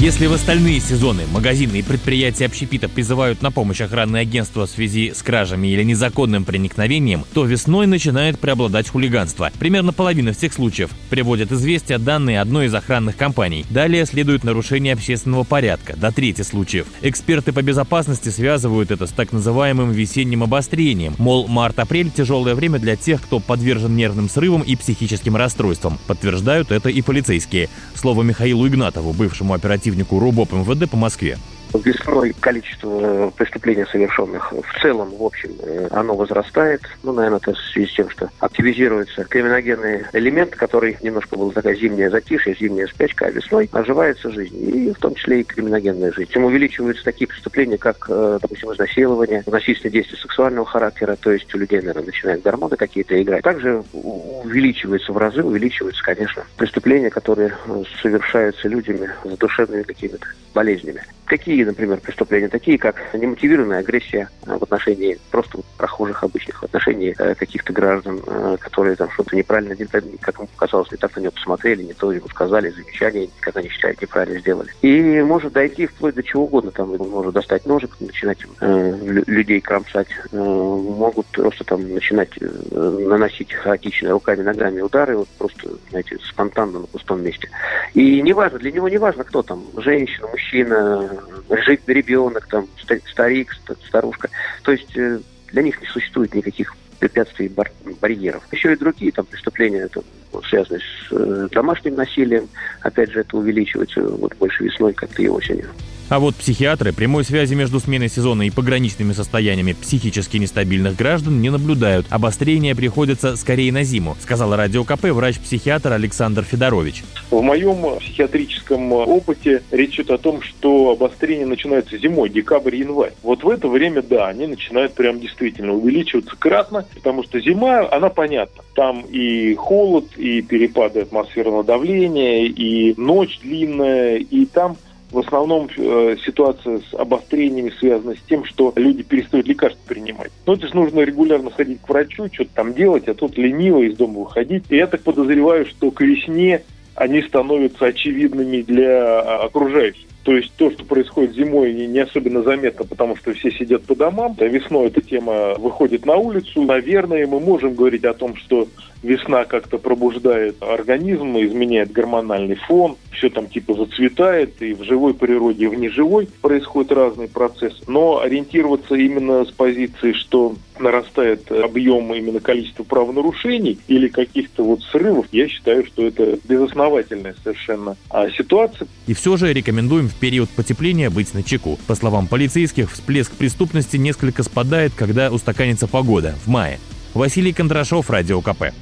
Если в остальные сезоны магазины и предприятия общепита призывают на помощь охранные агентства в связи с кражами или незаконным проникновением, то весной начинает преобладать хулиганство. Примерно половина всех случаев приводят известия данные одной из охранных компаний. Далее следует нарушение общественного порядка, до трети случаев. Эксперты по безопасности связывают это с так называемым весенним обострением. Мол, март-апрель – тяжелое время для тех, кто подвержен нервным срывам и психическим расстройствам. Подтверждают это и полицейские. Слово Михаилу Игнатову, бывшему оперативному оперативнику РУБОП МВД по Москве. Весной количество преступлений, совершенных в целом, в общем, э, оно возрастает. Ну, наверное, это в связи с тем, что активизируется криминогенный элемент, который немножко был такая зимняя затишье, зимняя спячка, а весной оживается жизнь. И в том числе и криминогенная жизнь. Чем увеличиваются такие преступления, как, э, допустим, изнасилование, насильственные действия сексуального характера, то есть у людей, наверное, начинают гормоны какие-то играть. Также увеличивается в разы, увеличиваются, конечно, преступления, которые э, совершаются людьми с душевными какими-то болезнями. Какие, например, преступления? Такие, как немотивированная агрессия э, в отношении просто прохожих обычных, в отношении э, каких-то граждан, э, которые там что-то неправильно, как им показалось, не так на него посмотрели, не то ему сказали, замечания когда не считают, неправильно сделали. И может дойти вплоть до чего угодно. Там может достать ножик, начинать э, людей кромсать. Э, могут просто там начинать э, наносить хаотично руками, ногами удары, вот просто, знаете, спонтанно на пустом месте. И неважно, для него не важно, кто там, женщина, мужчина, жить ребенок, там, старик, старушка. То есть э, для них не существует никаких препятствий, бар, барьеров. Еще и другие там преступления, там, связанные с э, домашним насилием, опять же, это увеличивается вот больше весной, как-то и осенью. А вот психиатры прямой связи между сменой сезона и пограничными состояниями психически нестабильных граждан не наблюдают. Обострение приходится скорее на зиму, сказал Радио КП врач-психиатр Александр Федорович. В моем психиатрическом опыте речь идет о том, что обострение начинается зимой, декабрь, январь. Вот в это время, да, они начинают прям действительно увеличиваться кратно, потому что зима, она понятна. Там и холод, и перепады атмосферного давления, и ночь длинная, и там в основном э, ситуация с обострениями связана с тем, что люди перестают лекарства принимать. Но это же нужно регулярно ходить к врачу, что-то там делать, а тут лениво из дома выходить. И я так подозреваю, что к весне они становятся очевидными для а, окружающих. То есть то, что происходит зимой, не особенно заметно, потому что все сидят по домам. Весной эта тема выходит на улицу. Наверное, мы можем говорить о том, что весна как-то пробуждает организм, изменяет гормональный фон, все там типа зацветает, и в живой природе, и в неживой происходит разный процесс. Но ориентироваться именно с позиции, что нарастает объем именно количества правонарушений или каких-то вот срывов, я считаю, что это безосновательная совершенно а, ситуация. И все же рекомендуем в период потепления быть на чеку. По словам полицейских, всплеск преступности несколько спадает, когда устаканится погода в мае. Василий Кондрашов, Радио КП.